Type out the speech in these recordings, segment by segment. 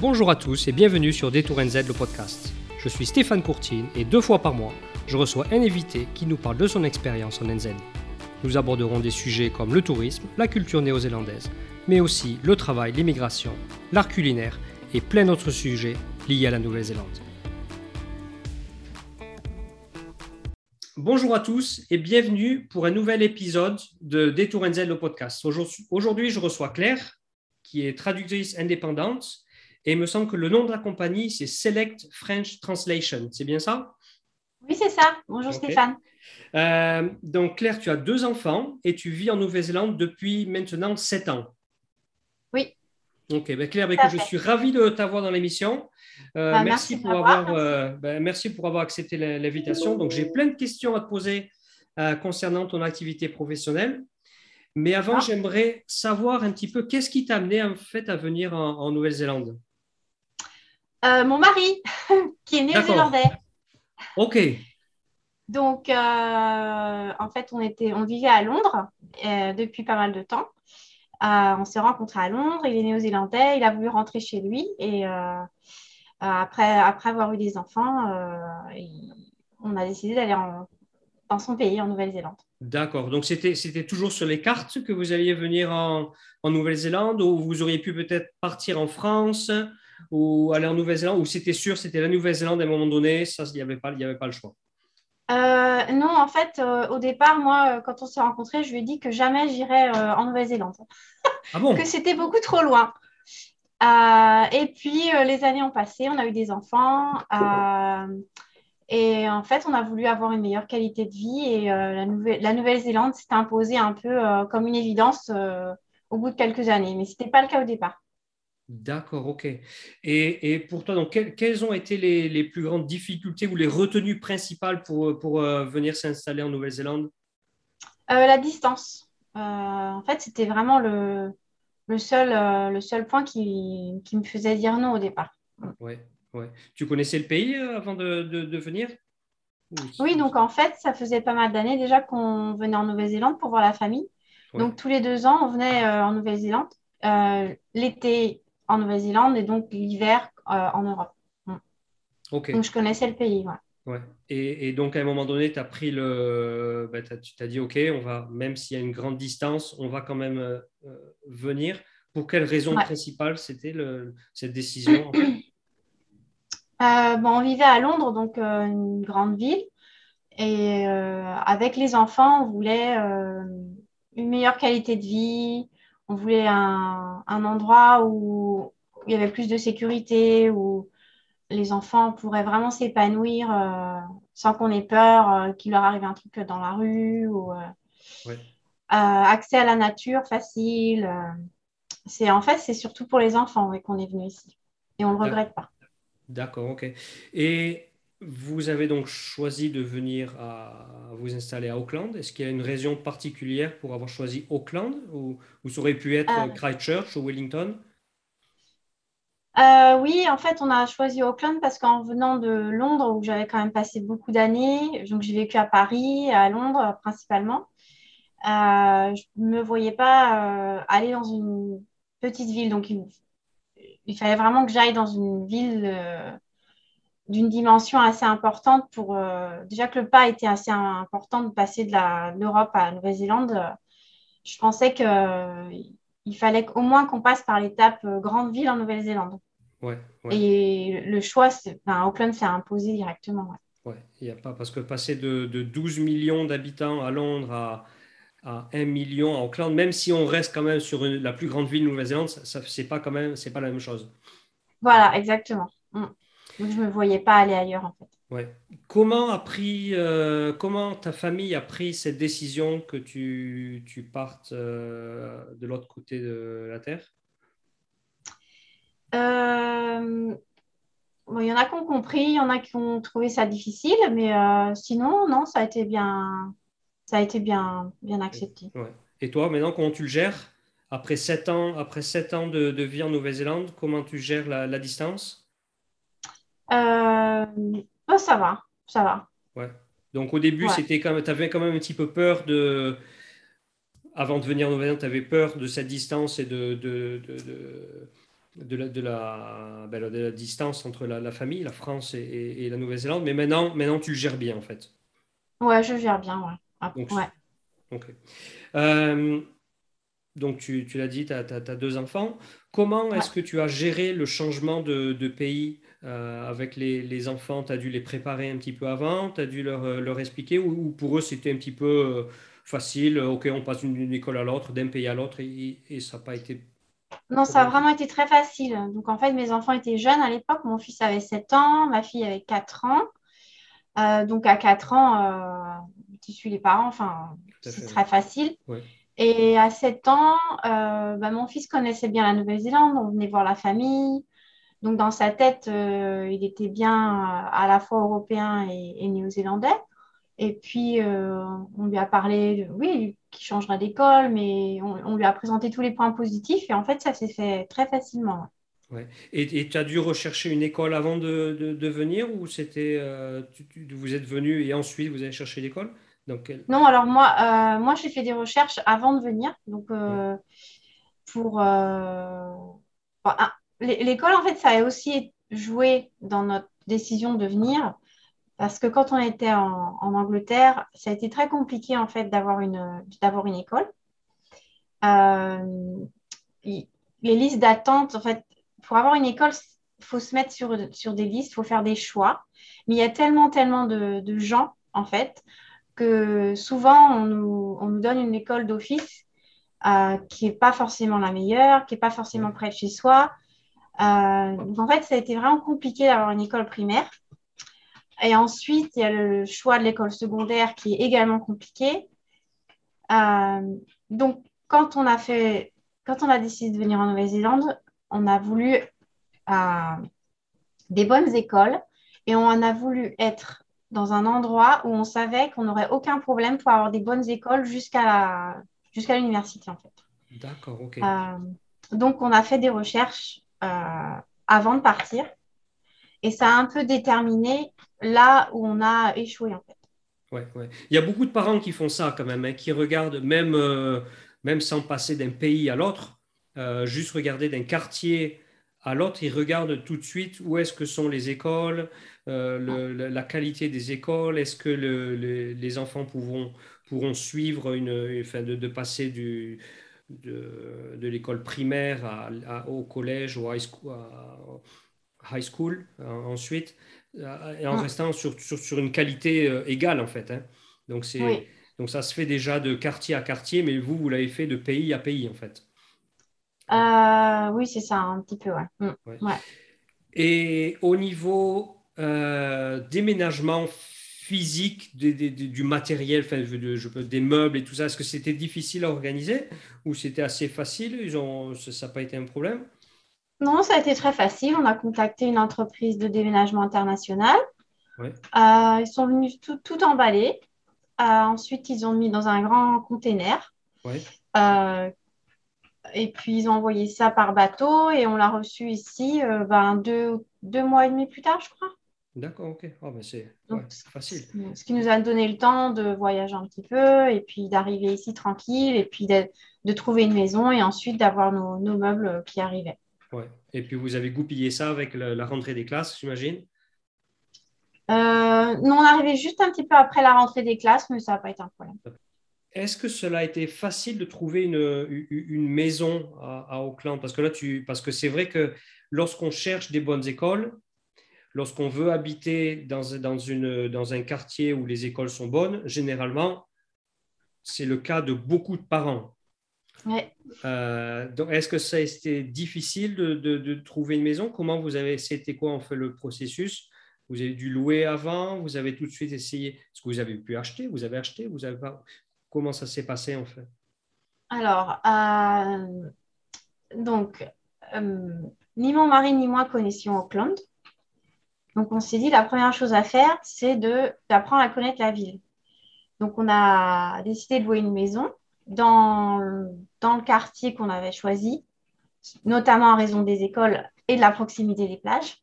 Bonjour à tous et bienvenue sur Détour NZ, le podcast. Je suis Stéphane Courtine et deux fois par mois, je reçois un invité qui nous parle de son expérience en NZ. Nous aborderons des sujets comme le tourisme, la culture néo-zélandaise, mais aussi le travail, l'immigration, l'art culinaire et plein d'autres sujets liés à la Nouvelle-Zélande. Bonjour à tous et bienvenue pour un nouvel épisode de Détour NZ, le podcast. Aujourd'hui, je reçois Claire, qui est traductrice indépendante et il me semble que le nom de la compagnie, c'est Select French Translation. C'est bien ça? Oui, c'est ça. Bonjour Stéphane. Euh, donc Claire, tu as deux enfants et tu vis en Nouvelle-Zélande depuis maintenant sept ans. Oui. Ok, ben Claire, ben je suis ravi de t'avoir dans l'émission. Euh, merci, pour avoir, euh, ben, merci pour avoir accepté l'invitation. Donc j'ai plein de questions à te poser concernant ton activité professionnelle. Mais avant, ah. j'aimerais savoir un petit peu qu'est-ce qui t'a amené en fait à venir en Nouvelle-Zélande? Euh, mon mari, qui est néo-zélandais. Ok. Donc, euh, en fait, on, était, on vivait à Londres euh, depuis pas mal de temps. on s'est rencontrés à Londres, il est néo-zélandais, il a voulu rentrer chez lui et après, après avoir eu des enfants, on a décidé d'aller dans son pays, en Nouvelle-Zélande. D'accord. Donc, c'était, c'était toujours sur les cartes que vous alliez venir en, en Nouvelle-Zélande ou vous auriez pu peut-être partir en France? Ou aller en Nouvelle-Zélande, ou c'était sûr, c'était la Nouvelle-Zélande à un moment donné, ça, il n'y avait, pas, avait pas le choix euh, non, en fait, euh, au départ, moi, euh, quand on s'est rencontrés, je lui ai dit que jamais j'irais en Nouvelle-Zélande. Ah bon? Que c'était beaucoup trop loin. et puis, les années ont passé, on a eu des enfants. et en fait, on a voulu avoir une meilleure qualité de vie. Et la, Nouvelle- la Nouvelle-Zélande s'est imposée un peu comme une évidence au bout de quelques années. Mais ce n'était pas le cas au départ. D'accord, ok. Et, pour toi, donc, quelles, ont été les, plus grandes difficultés ou les retenues principales pour, pour euh, venir s'installer en Nouvelle-Zélande? Euh, La distance. Euh, en fait, c'était vraiment le, le, seul, le seul point qui, me faisait dire non au départ. Ouais, ouais. Tu connaissais le pays avant de, de, venir? Oui, donc en fait, ça faisait pas mal d'années déjà qu'on venait en Nouvelle-Zélande pour voir la famille. Donc tous les deux ans, on venait en Nouvelle-Zélande. L'été, en Nouvelle-Zélande et donc l'hiver euh, en Europe. Mm. Donc je connaissais le pays. Ouais. Et, donc à un moment donné, tu as pris le. Bah, tu t'as dit, OK, on va, même s'il y a une grande distance, on va quand même euh, euh, venir. Pour quelle raison principale c'était cette décision bon, On vivait à Londres, donc une grande ville. Et avec les enfants, on voulait une meilleure qualité de vie, on voulait un, endroit où il y avait plus de sécurité, où les enfants pourraient vraiment s'épanouir euh, sans qu'on ait peur euh, qu'il leur arrive un truc dans la rue ou euh, accès à la nature facile. c'est en fait c'est surtout pour les enfants qu'on est venu ici et on le regrette pas. D'accord, ok. Et vous avez donc choisi de venir à, vous installer à Auckland. Est-ce qu'il y a une raison particulière pour avoir choisi Auckland ou, ça aurait pu être euh. Christchurch ou Wellington? Euh, Oui, en fait, on a choisi Auckland parce qu'en venant de Londres, où j'avais quand même passé beaucoup d'années, donc j'ai vécu à Paris, à Londres principalement, euh, je ne me voyais pas aller dans une petite ville. Donc, il, il fallait vraiment que j'aille dans une ville d'une dimension assez importante pour euh, déjà que le pas était assez important de passer de l'Europe à la Nouvelle-Zélande. je pensais qu'il euh, il fallait au moins qu'on passe par l'étape euh, grande ville en Nouvelle-Zélande. Ouais, Et le choix, enfin, Auckland s'est imposé directement. Ouais. il n'y a pas parce que passer de, de 12 millions d'habitants à Londres à, à 1 million à Auckland, même si on reste quand même sur la plus grande ville de Nouvelle-Zélande, ça, c'est pas quand même c'est pas la même chose. Voilà, exactement. Mm je ne me voyais pas aller ailleurs en fait. Ouais. Comment, a pris, euh, comment ta famille a pris cette décision que tu, tu partes euh, de l'autre côté de la Terre? Euh, Il y en a qui ont compris, il y en a qui ont trouvé ça difficile, mais sinon, non, ça a été bien, ça a été bien, bien accepté. Ouais. Et toi, maintenant, comment tu le gères? Après sept ans, après sept ans de, de vie en Nouvelle-Zélande, comment tu gères la, la distance? Euh, oh, ça va, ça va. Ouais. Donc au début, c'était quand tu avais quand même un petit peu peur de, avant de venir en Nouvelle-Zélande, tu avais peur de cette distance et de, de, de la, de la, ben, de la distance entre la, famille, la France et, la Nouvelle-Zélande. Mais maintenant, maintenant, tu le gères bien, en fait. Ouais, je gère bien, ouais. Ah, donc, euh, donc, tu, tu l'as dit, tu as, deux enfants. Comment est-ce que tu as géré le changement de, de pays euh, avec les, les enfants? Tu as dû les préparer un petit peu avant? Tu as dû leur, leur expliquer? Ou, pour eux, c'était un petit peu facile Ok, on passe d'une école à l'autre, d'un pays à l'autre et, et ça n'a pas été non, ça a vraiment été très facile. Donc, en fait, mes enfants étaient jeunes à l'époque. Mon fils avait 7 ans, ma fille avait 4 ans. Euh, donc, à 4 ans, euh, tu suis les parents. Enfin, c'est très facile. Et à 7 ans, euh, bah, mon fils connaissait bien la Nouvelle-Zélande. On venait voir la famille. Donc, dans sa tête, il était bien à la fois européen et néo-zélandais. Et puis, euh, on lui a parlé, oui, qu'il changerait d'école, mais on, lui a présenté tous les points positifs. Et en fait, ça s'est fait très facilement. Ouais. Et tu as dû rechercher une école avant de, venir ou c'était euh, vous êtes venu et ensuite vous avez cherché l'école? Non, alors moi, euh, moi j'ai fait des recherches avant de venir. Donc, pour. l'école, en fait, ça a aussi joué dans notre décision de venir parce que quand on était en, Angleterre, ça a été très compliqué en fait d'avoir une, une école. Euh, les listes d'attente, en fait, pour avoir une école, il faut se mettre sur, sur des listes, il faut faire des choix. Mais il y a tellement, tellement de, gens, en fait, que souvent, on nous, on nous donne une école d'office euh, qui n'est pas forcément la meilleure, qui n'est pas forcément près de chez soi. Euh, donc, en fait, ça a été vraiment compliqué d'avoir une école primaire. Et ensuite, il y a le choix de l'école secondaire qui est également compliqué. Euh, donc, quand on a fait, quand on a décidé de venir en Nouvelle-Zélande, on a voulu des bonnes écoles et on a voulu être dans un endroit où on savait qu'on n'aurait aucun problème pour avoir des bonnes écoles jusqu'à jusqu'à l'université en fait. D'accord, ok. Euh, donc on a fait des recherches avant de partir et ça a un peu déterminé là où on a échoué en fait. Ouais, ouais. Il y a beaucoup de parents qui font ça quand même, hein, qui regardent même, euh, même sans passer d'un pays à l'autre, euh, juste regarder d'un quartier à l'autre, ils regardent tout de suite où est-ce que sont les écoles, euh, la, qualité des écoles, est-ce que les enfants pourront, pourront suivre une, enfin de, passer du, de, de l'école primaire au collège ou high school, high school ensuite, euh, et en ah. restant sur, sur, une qualité euh, égale en fait. Hein. Donc, c'est, donc ça se fait déjà de quartier à quartier, mais vous, vous l'avez fait de pays à pays en fait. Euh, oui, c'est ça, un petit peu, ouais. Mm. Et au niveau déménagement physique du matériel, enfin, je, des meubles et tout ça, est-ce que c'était difficile à organiser ou c'était assez facile? Ils ont, Ça n'a pas été un problème? Non, ça a été très facile. On a contacté une entreprise de déménagement international. Euh, ils sont venus tout, tout emballer. Euh, ensuite, ils ont mis dans un grand container. Euh, et puis, ils ont envoyé ça par bateau et on l'a reçu ici ben, deux, deux, mois et demi plus tard, je crois. D'accord, ok. Oh, ben c'est facile. Ce qui nous a donné le temps de voyager un petit peu et puis d'arriver ici tranquille et puis de, de, trouver une maison et ensuite d'avoir nos, nos meubles qui arrivaient. Ouais. Et puis vous avez goupillé ça avec la, rentrée des classes, j'imagine? Euh, Non, on arrivait juste un petit peu après la rentrée des classes, mais ça n'a pas été un problème. Est-ce que cela a été facile de trouver une, une maison à, Auckland? Parce que là, tu, parce que c'est vrai que lorsqu'on cherche des bonnes écoles, lorsqu'on veut habiter dans, dans, une, dans un quartier où les écoles sont bonnes, généralement, c'est le cas de beaucoup de parents. Euh, donc, est-ce que ça a été difficile de, trouver une maison? Comment vous avez, c'était quoi en fait le processus? Vous avez dû louer avant Vous avez tout de suite essayé. Est-ce que vous avez pu acheter? Vous avez acheté? Vous avez pas? Comment ça s'est passé en fait Alors, euh, donc, euh, ni mon mari ni moi connaissions Auckland. Donc, on s'est dit la première chose à faire, c'est d'apprendre à connaître la ville. Donc, on a décidé de louer une maison dans, dans le quartier qu'on avait choisi, notamment en raison des écoles et de la proximité des plages.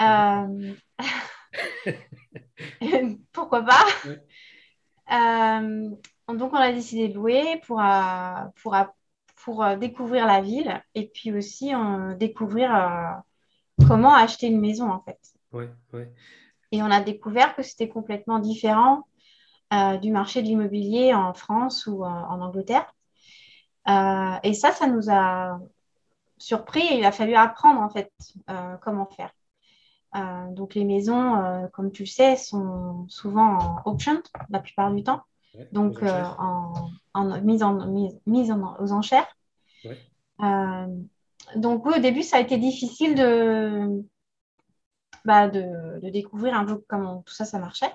Euh, pourquoi pas? Donc, on a décidé de louer pour, euh, pour, pour découvrir la ville et puis aussi découvrir comment acheter une maison en fait. Ouais, ouais. Et on a découvert que c'était complètement différent du marché de l'immobilier en France ou en Angleterre. et ça, ça nous a surpris et il a fallu apprendre en fait comment faire. Euh, donc les maisons, euh, comme tu le sais, sont souvent en auction la plupart du temps, donc euh, en, mise, en, mise, aux enchères. donc oui, au début, ça a été difficile de, bah, de, découvrir un peu comment tout ça, ça marchait.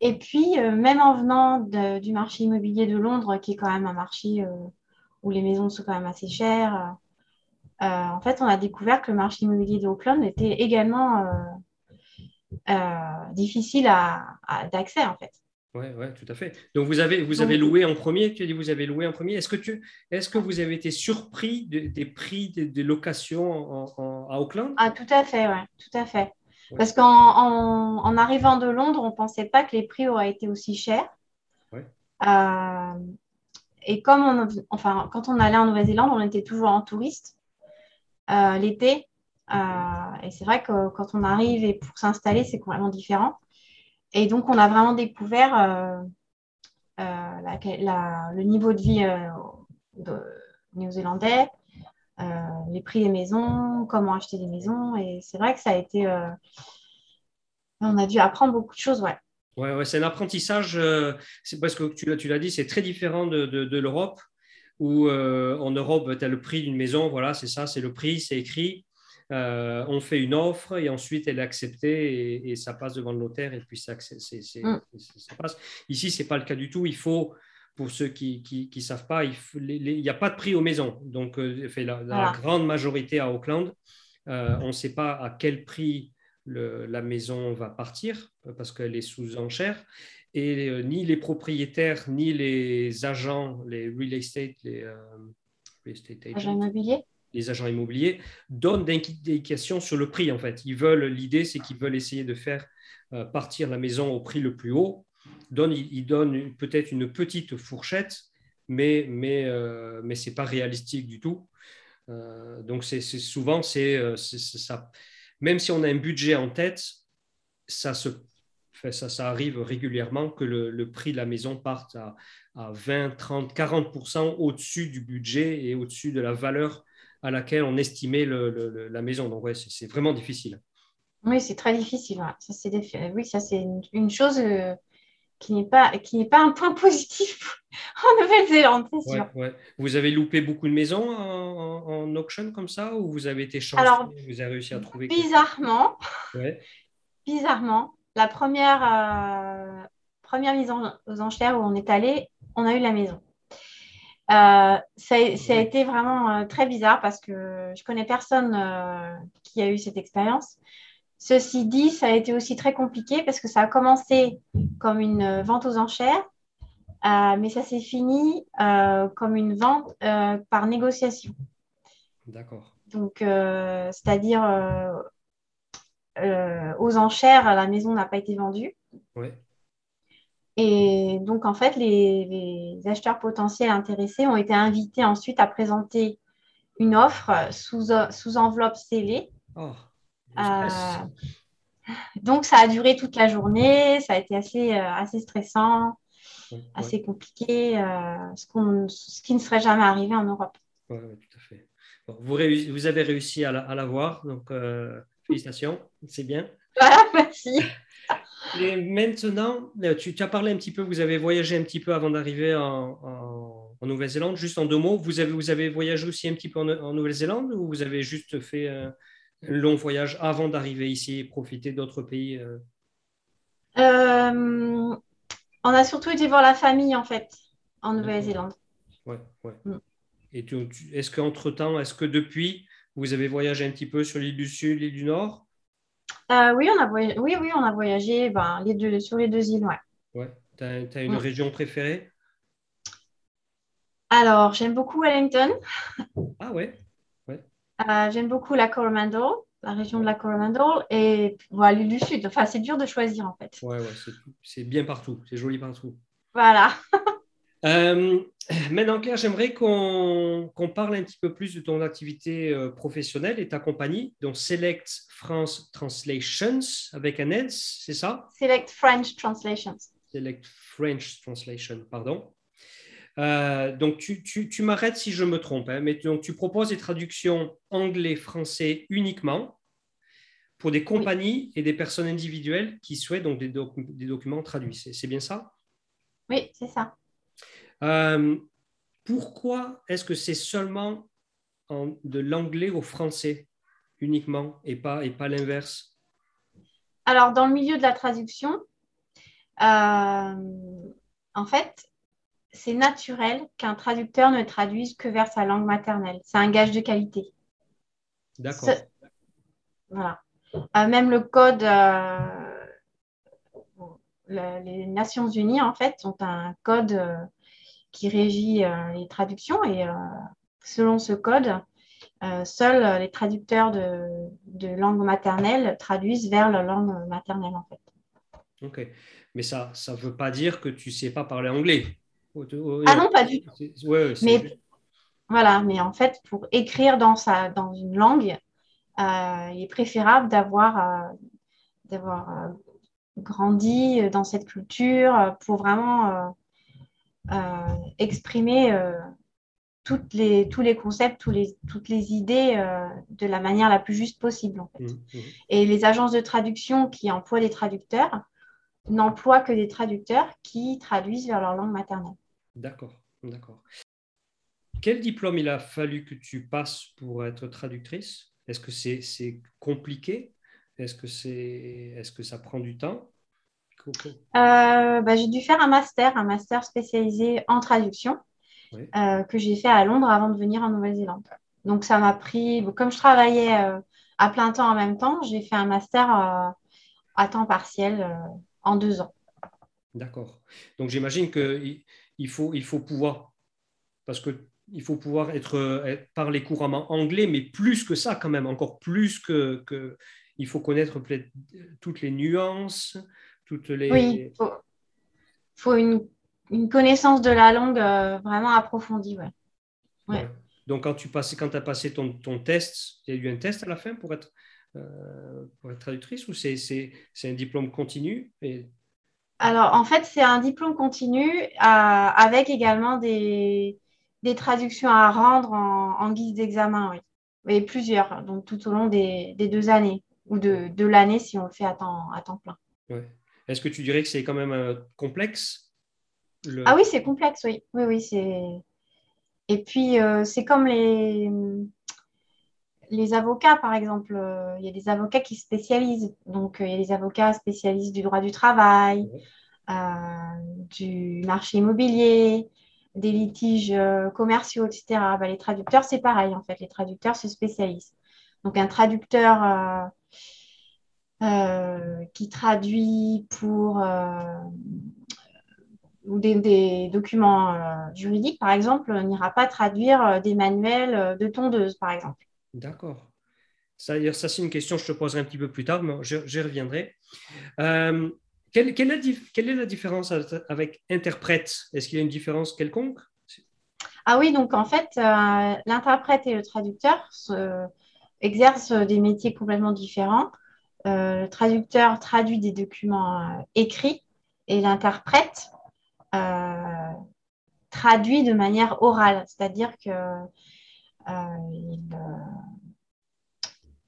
Et puis, même en venant du marché immobilier de Londres, qui est quand même un marché où les maisons sont quand même assez chères, euh, en fait, on a découvert que le marché immobilier de Auckland était également euh, euh, difficile d'accès, en fait. Oui, ouais, tout à fait. Donc, vous avez, vous avez loué en premier, tu as dit vous avez loué en premier. Est-ce que, tu, est que vous avez été surpris des prix des, locations à Auckland? Ah, tout à fait, oui, tout à fait. Parce qu'en en, arrivant de Londres, on ne pensait pas que les prix auraient été aussi chers. et comme on, enfin, quand on allait en Nouvelle-Zélande, on était toujours en touriste. Euh, l'été. Euh, et c'est vrai que quand on arrive et pour s'installer, c'est complètement différent. Et donc, on a vraiment découvert euh, le niveau de vie néo-zélandais, les prix des maisons, comment acheter des maisons. Et c'est vrai que ça a été. on a dû apprendre beaucoup de choses, ouais. Ouais, c'est un apprentissage, c'est parce que tu l'as dit, c'est très différent de l'Europe où euh, en Europe, tu as le prix d'une maison, voilà, c'est ça, c'est le prix, c'est écrit. Euh, on fait une offre et ensuite elle est acceptée et, ça passe devant le notaire et puis ça, mm. passe. Ici, ce n'est pas le cas du tout. Il faut, pour ceux qui ne savent pas, il n'y a pas de prix aux maisons. Donc, euh, la, la grande majorité à Auckland, on ne sait pas à quel prix la maison va partir parce qu'elle est sous enchère et euh, ni les propriétaires ni les agents, les real estate, les euh, agents immobiliers, les agents immobiliers donnent d'indications sur le prix en fait. Ils veulent, l'idée c'est qu'ils veulent essayer de faire euh, partir la maison au prix le plus haut. ils, donnent peut-être une petite fourchette, mais mais mais c'est pas réalistique du tout. donc c'est souvent c'est ça. Même si on a un budget en tête, ça se ça, ça, arrive régulièrement que le, prix de la maison parte à, 20, 30, 40% au-dessus du budget et au-dessus de la valeur à laquelle on estimait la maison. Donc, ouais, c'est vraiment difficile. Oui, c'est très difficile. Ça, oui, ça, c'est une, chose euh, qui n'est pas, pas un point positif en Nouvelle-Zélande, c'est sûr. Vous avez loupé beaucoup de maisons en, auction comme ça ou vous avez été chanceux Vous avez réussi à trouver Bizarrement, bizarrement, la première, euh, première mise aux enchères où on est allé, on a eu la maison. Euh, ça, a été vraiment euh, très bizarre parce que je connais personne qui a eu cette expérience. Ceci dit, ça a été aussi très compliqué parce que ça a commencé comme une vente aux enchères, mais ça s'est fini comme une vente par négociation. D'accord. Donc, c'est-à-dire euh, aux enchères, la maison n'a pas été vendue. Et donc, en fait, les, acheteurs potentiels intéressés ont été invités ensuite à présenter une offre sous, sous enveloppe scellée. Oh, euh, donc, ça a duré toute la journée. Ça a été assez, euh, assez stressant, assez compliqué, ce, ce, qui ne serait jamais arrivé en Europe. Oui, tout à fait. vous, vous, avez réussi à la, voir, donc Félicitations, c'est bien. Voilà, merci. Et maintenant, euh, tu, as parlé un petit peu, vous avez voyagé un petit peu avant d'arriver en, Nouvelle-Zélande. Juste en deux mots, vous avez, vous avez voyagé aussi un petit peu en, Nouvelle-Zélande ou vous avez juste fait un, long voyage avant d'arriver ici et profiter d'autres pays euh? Euh, On a surtout été voir la famille en fait en Nouvelle-Zélande. Ouais, ouais. Mm. Et est-ce qu'entre-temps, est-ce que depuis, vous avez voyagé un petit peu sur l'île du Sud, l'île du Nord? Euh, oui, on a voyagé, oui, oui, on a voyagé ben, les deux, sur les deux îles. Ouais. ouais. Tu as, une région préférée? Alors, j'aime beaucoup Wellington. Ah ouais, ouais. Euh, j'aime beaucoup la Coromandel, la région de la Coromandel et voilà, l'île du Sud. Enfin, c'est dur de choisir en fait. Ouais, ouais, c'est bien partout. C'est joli partout. Voilà. Euh, maintenant, Claire, j'aimerais qu'on parle un petit peu plus de ton activité euh, professionnelle et ta compagnie, donc Select France Translations avec un S, c'est ça? Select French Translations. Select French Translation, pardon. Euh, donc, tu, tu, m'arrêtes si je me trompe, hein, mais donc, tu proposes des traductions anglais-français uniquement pour des compagnies et des personnes individuelles qui souhaitent donc des, des documents traduits. C'est bien ça? Oui, c'est ça. Euh, pourquoi est-ce que c'est seulement en, de l'anglais au français uniquement et pas, et pas l'inverse? Alors, dans le milieu de la traduction, euh, en fait, c'est naturel qu'un traducteur ne traduise que vers sa langue maternelle. C'est un gage de qualité. D'accord. Voilà. Euh, même le code, les Nations Unies, en fait, ont un code qui régit euh, les traductions. Et euh, selon ce code, euh, seuls les traducteurs de, de, langue maternelle traduisent vers leur langue maternelle, en fait. Ok. Mais ça ne veut pas dire que tu ne sais pas parler anglais. Ah non, pas du tout. mais, voilà, mais en fait, pour écrire dans, sa, dans une langue, il est préférable d'avoir d'avoir grandi dans cette culture pour vraiment euh, exprimer euh, toutes les, tous les concepts, tous les, toutes les idées euh, de la manière la plus juste possible. En fait. Mmh, mmh. Et les agences de traduction qui emploient des traducteurs n'emploient que des traducteurs qui traduisent vers leur langue maternelle. D'accord, d'accord. Quel diplôme il a fallu que tu passes pour être traductrice? Est-ce que c'est compliqué? Est-ce que, est, est -ce que ça prend du temps? Euh, bah, J'ai dû faire un master, un master spécialisé en traduction euh, que j'ai fait à Londres avant de venir en Nouvelle-Zélande. Donc ça m'a pris, comme je travaillais euh, à plein temps en même temps, j'ai fait un master à temps partiel en deux ans. D'accord. Donc j'imagine qu'il faut, il faut pouvoir, parce que il faut pouvoir être, être, parler couramment anglais, mais plus que ça quand même, encore plus que, que il faut connaître toutes les nuances, les... Oui, il faut, une, connaissance de la langue euh, vraiment approfondie. Ouais. Donc, quand tu passais, quand as passé ton, ton test, il y a eu un test à la fin pour être, euh, pour être traductrice ou c'est un diplôme continu et... Alors, en fait, c'est un diplôme continu euh, avec également des, des, traductions à rendre en, guise d'examen, oui. Et plusieurs, donc tout au long des, des deux années ou de, de l'année si on le fait à temps, à temps plein. Ouais. Est-ce que tu dirais que c'est quand même euh, complexe Ah oui, c'est complexe, oui. Oui, oui, c'est. Et puis, euh, c'est comme les, les avocats, par exemple. Il y a des avocats qui spécialisent. Donc, il y a des avocats spécialistes du droit du travail, euh, du marché immobilier, des litiges commerciaux, etc. Bah, les traducteurs, c'est pareil, en fait. Les traducteurs se spécialisent. Donc, un traducteur euh, qui traduit pour euh, des, documents euh, juridiques, par exemple, n'ira pas traduire des manuels de tondeuse, par exemple. D'accord. Ça, ça c'est une question que je te poserai un petit peu plus tard, mais j'y reviendrai. quelle, quelle, est la différence avec interprète? Est-ce qu'il y a une différence quelconque? Ah oui, donc en fait, l'interprète et le traducteur exercent des métiers complètement différents. Euh, le traducteur traduit des documents euh, écrits et l'interprète euh, traduit de manière orale, c'est-à-dire que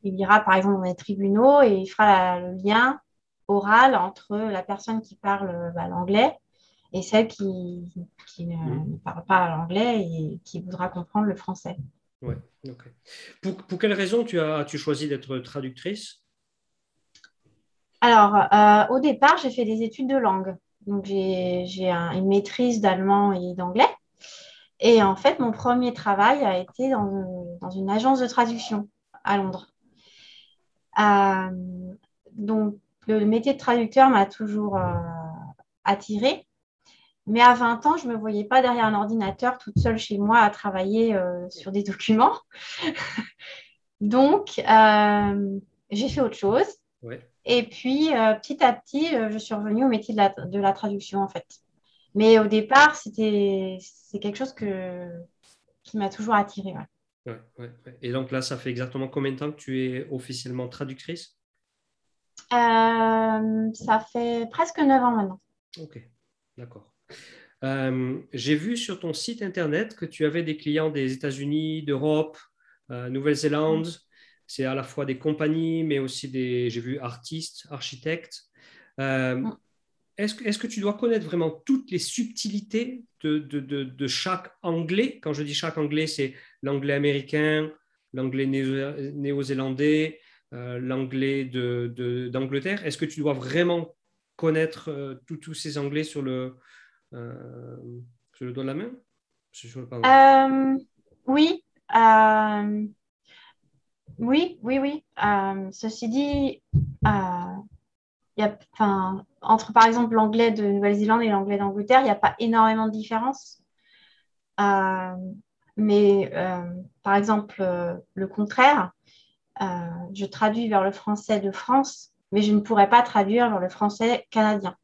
il, ira par exemple dans les tribunaux et il fera le lien oral entre la personne qui parle bah, l'anglais et celle qui, ne, mmh. parle pas l'anglais et qui voudra comprendre le français. Ouais, pour, pour, quelle raison tu as tu choisi d'être traductrice? Alors, euh, au départ, j'ai fait des études de langue. Donc, j'ai une maîtrise d'allemand et d'anglais. Et en fait, mon premier travail a été dans, une agence de traduction à Londres. Euh, donc, le métier de traducteur m'a toujours euh, attirée. Mais à 20 ans, je ne me voyais pas derrière un ordinateur toute seule chez moi à travailler sur des documents. donc, j'ai fait autre chose. Et puis, euh, petit à petit, euh, je suis revenue au métier de la, traduction, en fait. Mais au départ, c'était c'est quelque chose que, qui m'a toujours attirée. Et donc là, ça fait exactement combien de temps que tu es officiellement traductrice? Euh, Ça fait presque 9 ans maintenant. Ok, d'accord. J'ai vu sur ton site internet que tu avais des clients des États-Unis, d'Europe, Nouvelle-Zélande. C'est à la fois des compagnies, mais aussi des, j'ai vu, artistes, architectes. Est-ce que, est que, tu dois connaître vraiment toutes les subtilités de, de, de, chaque anglais? Quand je dis chaque anglais, c'est l'anglais américain, l'anglais néo-zélandais, euh, l'anglais d'Angleterre. Est-ce que tu dois vraiment connaître euh, tous ces anglais sur le, euh, sur le doigt de la main? Oui. Oui, oui, oui. ceci dit, enfin, entre par exemple l'anglais de Nouvelle-Zélande et l'anglais d'Angleterre, il n'y a pas énormément de différence. Euh, mais euh, par exemple, euh, le contraire, je traduis vers le français de France, mais je ne pourrais pas traduire vers le français canadien.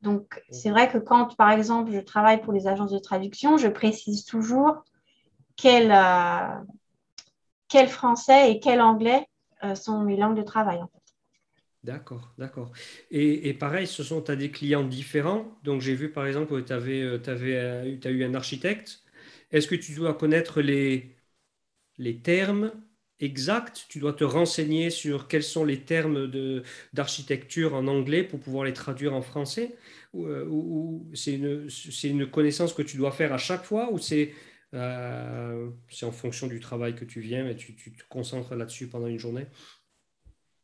Donc, c'est vrai que quand, par exemple, je travaille pour les agences de traduction, je précise toujours quel, quel français et quel anglais sont mes langues de travail. D'accord, d'accord. Et, pareil, ce sont, as des clients différents. Donc, j'ai vu par exemple que tu euh, euh, as eu un architecte. Est-ce que tu dois connaître les, les termes exacts? Tu dois te renseigner sur quels sont les termes d'architecture en anglais pour pouvoir les traduire en français? Ou, euh, c'est une, une, connaissance que tu dois faire à chaque fois Ou c'est en fonction du travail que tu viens et tu, tu te concentres là-dessus pendant une journée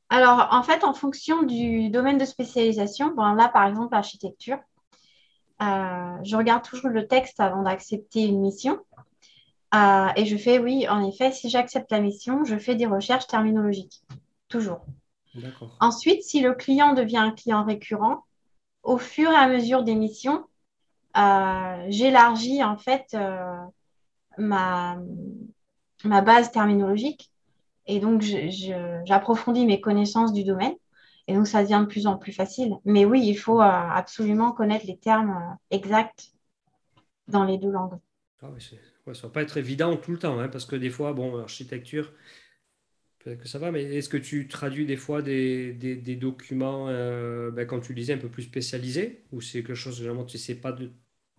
alors, en fait, en fonction du domaine de spécialisation, bon, là, par exemple, l'architecture, euh, je regarde toujours le texte avant d'accepter une mission. Euh, et je fais, oui, en effet, si j'accepte la mission, je fais des recherches terminologiques. Toujours. Ensuite, si le client devient un client récurrent, au fur et à mesure des missions, euh, j'élargis en fait ma, ma base terminologique et donc, j'approfondis mes connaissances du domaine. Et donc, ça devient de plus en plus facile. Mais oui, il faut euh, absolument connaître les termes euh, exacts dans les deux langues. Ah ça ne va pas être évident tout le temps, hein, parce que des fois, bon, architecture, peut-être que ça va, mais est-ce que tu traduis des fois des, des, documents, euh, ben, tu disais, un peu plus spécialisés Ou c'est quelque chose, généralement, tu ne sais pas de,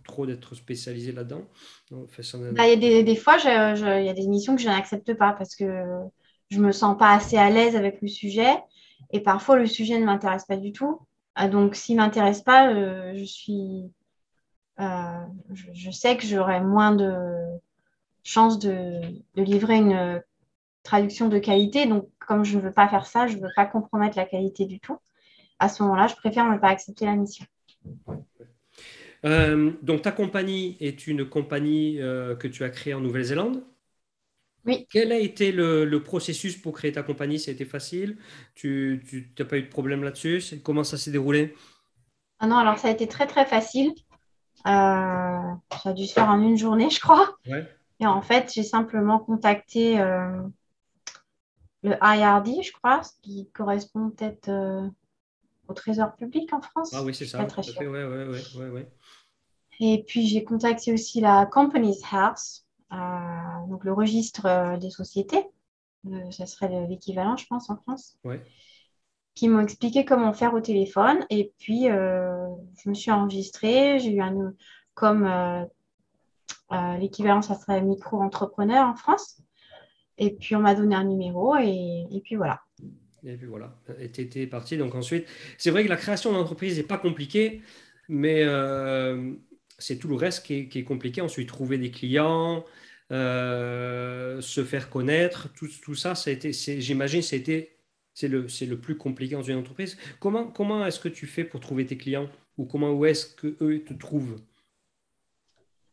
trop d'être spécialisé là-dedans bah, Il y a des, des fois, il y a des missions que je n'accepte pas parce que je me sens pas assez à l'aise avec le sujet. Et parfois, le sujet ne m'intéresse pas du tout. Ah, donc, s'il ne m'intéresse pas, euh, je suis. Euh, je, sais que j'aurai moins de chances de, livrer une traduction de qualité. Donc, comme je ne veux pas faire ça, je ne veux pas compromettre la qualité du tout. À ce moment-là, je préfère ne pas accepter la mission. Euh, donc, ta compagnie est une compagnie que tu as créée en Nouvelle-Zélande. Quel a été le, processus pour créer ta compagnie? Ça a été facile? Tu n'as pas eu de problème là-dessus? Comment ça s'est déroulé? Ah non, alors ça a été très très facile. Euh, ça a dû se faire en une journée, je crois. Et en fait, j'ai simplement contacté euh, le IRD, je crois, ce qui correspond peut-être euh, au Trésor public en France. Ah oui, c'est ça. Très Et puis, j'ai contacté aussi la Company's House donc le registre euh, des sociétés, ça serait l'équivalent, je pense, en France, qui m'ont expliqué comment faire au téléphone. Et puis, euh, je me suis enregistrée. J'ai eu un, comme euh, l'équivalent, ça serait micro-entrepreneur en France. Et puis, on m'a donné un numéro et, puis voilà. Et puis voilà, tu étais parti. Donc ensuite, c'est vrai que la création d'entreprise n'est pas compliquée, mais c'est tout le reste qui est, compliqué. Ensuite, trouver des clients, euh, se faire connaître, tout, ça, j'imagine, été, c'est le, le plus compliqué dans une entreprise. Comment, comment est-ce que tu fais pour trouver tes clients ou comment où est-ce qu'eux te trouvent?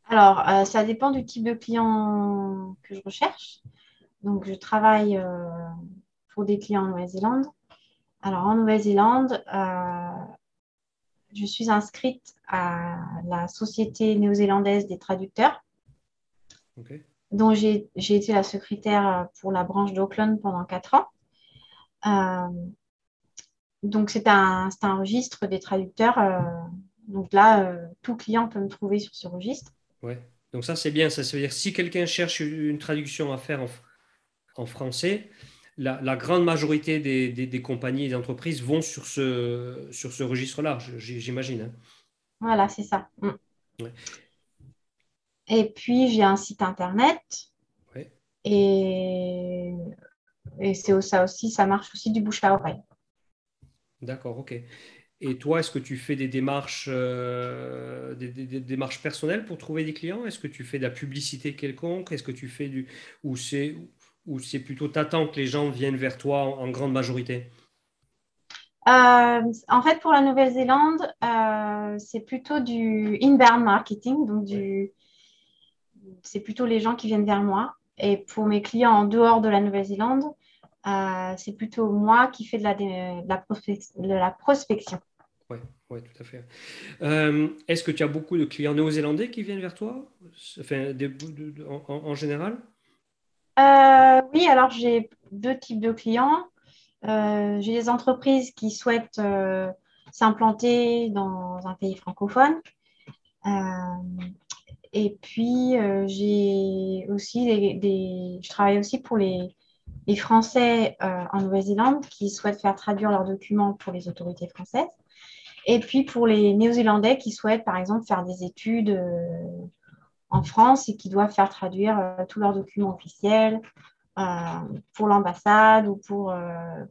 Alors, euh, ça dépend du type de client que je recherche. Donc, je travaille euh, pour des clients en Nouvelle-Zélande. Alors, en Nouvelle-Zélande, je suis inscrite à la Société néo-zélandaise des traducteurs, dont j'ai été la secrétaire pour la branche d'Auckland pendant quatre ans. Euh, donc, c'est un, un, registre des traducteurs euh, donc là, tout client peut me trouver sur ce registre. Ouais. Donc ça, c'est bien. Ça, veut dire si quelqu'un cherche une traduction à faire en, français, la, grande majorité des, compagnies et des entreprises vont sur ce, sur ce registre-là, j'imagine. Hein. Voilà, c'est ça. Mm. Et puis, j'ai un site internet. Et, et c'est ça aussi, ça marche aussi du bouche à oreille. D'accord, ok. Et toi, est-ce que tu fais des démarches, euh, des, démarches personnelles pour trouver des clients? Est-ce que tu fais de la publicité quelconque? Est-ce que tu fais du ou c'est ou c'est plutôt t'attends que les gens viennent vers toi en, grande majorité? Euh, En fait, pour la Nouvelle-Zélande, euh, c'est plutôt du inbound marketing, donc du c'est plutôt les gens qui viennent vers moi. Et pour mes clients en dehors de la Nouvelle-Zélande, c'est plutôt moi qui fais de la, de la, prospection. Oui, ouais, tout à fait. Euh, est-ce que tu as beaucoup de clients néo-zélandais qui viennent vers toi? Enfin, en, général? Euh, Oui, alors j'ai deux types de clients. Euh, j'ai des entreprises qui souhaitent s'implanter dans un pays francophone. et puis, j'ai aussi des, Je travaille aussi pour les, les Français en Nouvelle-Zélande qui souhaitent faire traduire leurs documents pour les autorités françaises. Et puis pour les Néo-Zélandais qui souhaitent, par exemple, faire des études euh, en France et qui doivent faire traduire euh, tous leurs documents officiels euh, pour l'ambassade ou pour,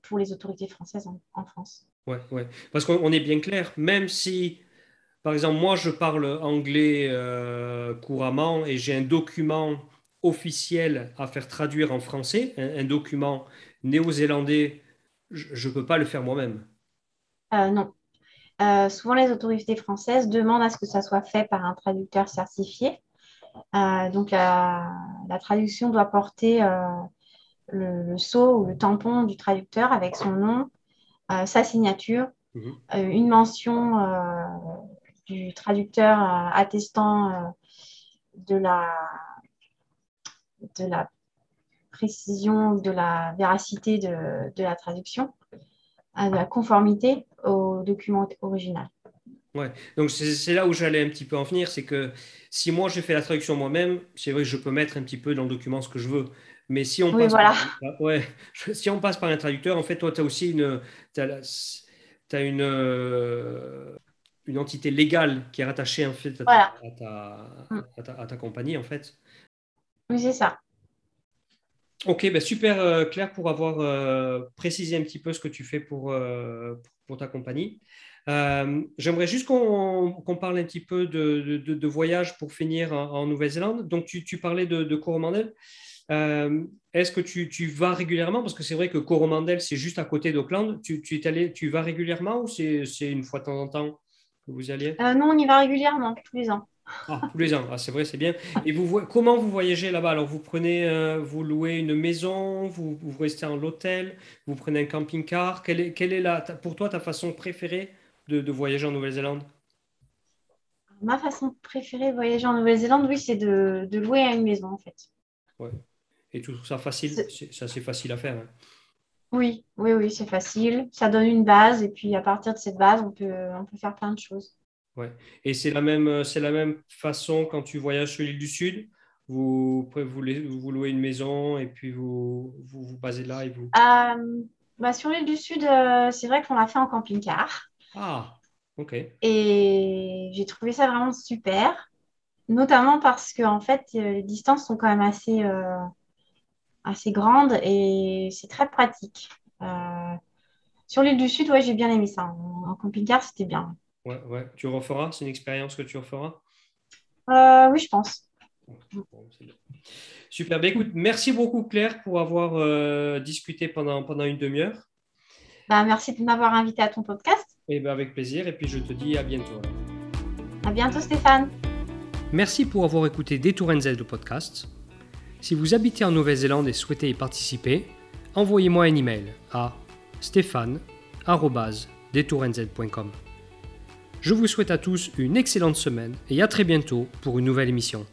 pour les autorités françaises en, France. Oui, ouais. parce qu'on est bien clair, même si, par exemple, moi, je parle anglais couramment et j'ai un document officiel à faire traduire en français, un, document néo-zélandais, je ne peux pas le faire moi-même. non, euh, souvent, les autorités françaises demandent à ce que ça soit fait par un traducteur certifié. Euh, donc, la, traduction doit porter euh, le, sceau ou le tampon du traducteur avec son nom, sa signature, mhm. une mention du traducteur attestant de la, de la précision, de la véracité de, de la traduction, de la conformité au document original. Ouais, donc c'est là où j'allais un petit peu en venir, c'est que si moi j'ai fait la traduction moi-même, c'est vrai que je peux mettre un petit peu dans le document ce que je veux. Mais si on, passe, par, ouais, si on passe par un traducteur, en fait, toi, tu as aussi une, as, une, euh, une entité légale qui est rattachée en fait, à, ta, à, ta, compagnie, en fait. Oui, c'est ça. Ok, ben super euh, Claire pour avoir euh, précisé un petit peu ce que tu fais pour, pour ta compagnie. Euh, j'aimerais juste qu'on parle un petit peu de, de, voyage pour finir en, Nouvelle-Zélande. Donc, tu, tu, parlais de, de Coromandel. Euh, est-ce que tu, tu, vas régulièrement? Parce que c'est vrai que Coromandel, c'est juste à côté d'Auckland. Tu, tu, allé, tu vas régulièrement ou c'est une fois de temps en temps que vous alliez euh, Non, on y va régulièrement, tous les ans. Ah, tous les ans, ah, c'est vrai, c'est bien. Et vous, comment vous voyagez là-bas? Alors, vous prenez, euh, vous louez une maison, vous, vous restez en l'hôtel, vous prenez un camping-car. Quelle est, quelle est la, pour toi ta façon préférée de, voyager en Nouvelle-Zélande Ma façon préférée de voyager en Nouvelle-Zélande, oui, c'est de, louer une maison en fait. Ouais. Et tout ça facile, c'est assez facile à faire. Hein. Oui, oui, oui, c'est facile. Ça donne une base et puis à partir de cette base, on peut, on peut faire plein de choses. Ouais. Et c'est la, même, c'est la même façon quand tu voyages sur l'île du Sud? Vous, vous, vous louez une maison et puis vous vous, vous basez là et vous... Euh, bah sur l'île du Sud, euh, c'est vrai qu'on l'a fait en camping-car. Ah, ok. Et j'ai trouvé ça vraiment super, notamment parce que en fait, les distances sont quand même assez, assez grandes et c'est très pratique. sur l'île du Sud, ouais, j'ai bien aimé ça. En, camping-car, c'était bien. Ouais, ouais. Tu referas? C'est une expérience que tu referas? Euh, Oui, je pense. Super. Ben, écoute, merci beaucoup Claire pour avoir euh, discuté pendant, pendant une demi-heure. Bah, merci de m'avoir invité à ton podcast. Et eh ben, avec plaisir. Et puis je te dis à bientôt. À bientôt Stéphane. Merci pour avoir écouté Détour NZ le podcast. Si vous habitez en Nouvelle-Zélande et souhaitez y participer, envoyez-moi un email à stéphane.detouranz.com. Je vous souhaite à tous une excellente semaine et à très bientôt pour une nouvelle émission.